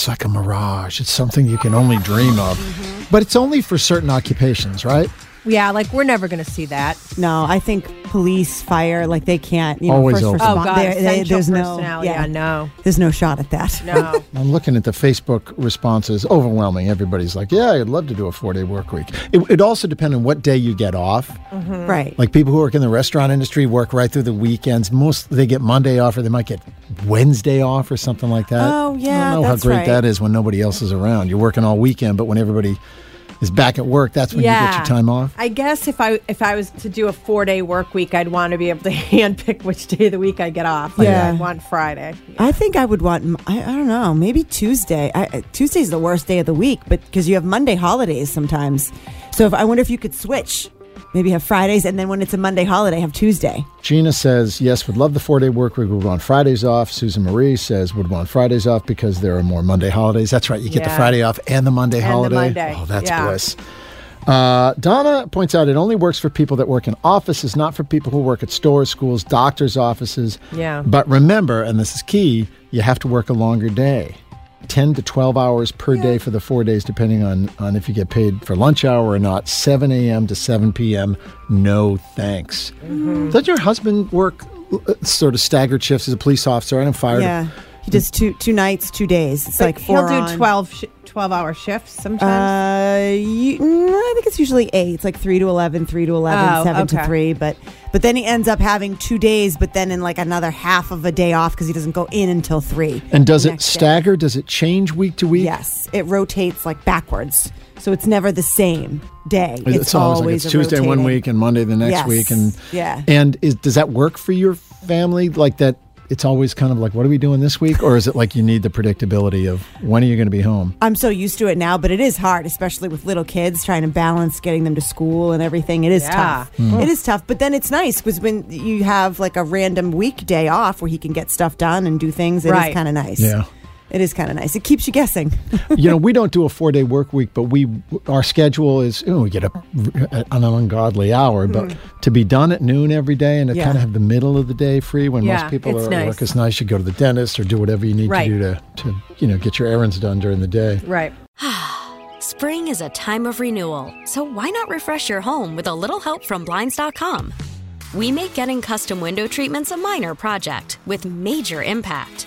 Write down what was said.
It's like a mirage. It's something you can only dream of. Mm-hmm. But it's only for certain occupations, right? Yeah, like we're never going to see that. No, I think police, fire, like they can't. You know, Always first open. respon- Oh God, there- they- essential there's no, personnel. Yeah, no, there's no shot at that. no. I'm looking at the Facebook responses. Overwhelming. Everybody's like, "Yeah, I'd love to do a four day work week." It, it also depends on what day you get off. Mm-hmm. right. Like people who work in the restaurant industry work right through the weekends. Most they get Monday off, or they might get Wednesday off, or something like that. Oh, yeah, I don't know that's how great right. that is when nobody else is around. You're working all weekend, but when everybody is back at work, that's when you get your time off. I guess if I if I was to do a four day work week, I'd want to be able to handpick which day of the week I get off. Like, Yeah. I'd want Friday. I think I would want. I, I don't know. Maybe Tuesday. I, I- Tuesday's the worst day of the week, but because you have Monday holidays sometimes. So if I wonder if you could switch, maybe have Fridays, and then when it's a Monday holiday, have Tuesday. Gina says, yes, would love the four day work week. We'd want Fridays off. Susan Marie says, would want Fridays off because there are more Monday holidays. That's right. You get the Friday off and the Monday And the holiday. Monday. Oh, that's Yeah. bliss. Uh, Donna points out it only works for people that work in offices, not for people who work at stores, schools, doctors' offices. Yeah. But remember, and this is key, you have to work a longer day. 10 to 12 hours per day for the four days, depending on, on if you get paid for lunch hour or not. 7 a.m. to 7 p.m. No thanks. Mm-hmm. Does your husband work uh, sort of staggered shifts as a police officer and a fire? Yeah, he does two two nights, two days. It's like he'll do on. 12, sh- 12 hour shifts sometimes. Uh, you, mm, I think it's usually eight. It's like three to 11, three to 11, Oh, seven to okay. three. But but then he ends up having two days, but then in like another half of a day off because he doesn't go in until three. And does the it next day. stagger? Does it change week to week? Yes, it rotates like backwards, so it's never the same day. It's, always, like always it's a Tuesday one rotating- week and Monday the next Yes. week, and Yeah. And is, does that work for your family? Like that? It's always kind of like, what are we doing this week? Or is it like you need the predictability of when are you going to be home? I'm so used to it now, but it is hard, especially with little kids trying to balance getting them to school and everything. It is Yeah. tough. Hmm. It is tough, but then it's nice because when you have like a random weekday off where he can get stuff done and do things, it is Right. kind of nice. Yeah. It is kind of nice. It keeps you guessing. you know, we don't do a four day work week, but we our schedule is you know, we get up at an ungodly hour, but hmm. to be done at noon every day and to Yeah. kind of have the middle of the day free when Yeah, most people it's are at nice. work, it's nice. You go to the dentist or do whatever you need Right. to do to, to you know get your errands done during the day. right. Spring is a time of renewal, so why not refresh your home with a little help from Blinds.com? We make getting custom window treatments a minor project with major impact.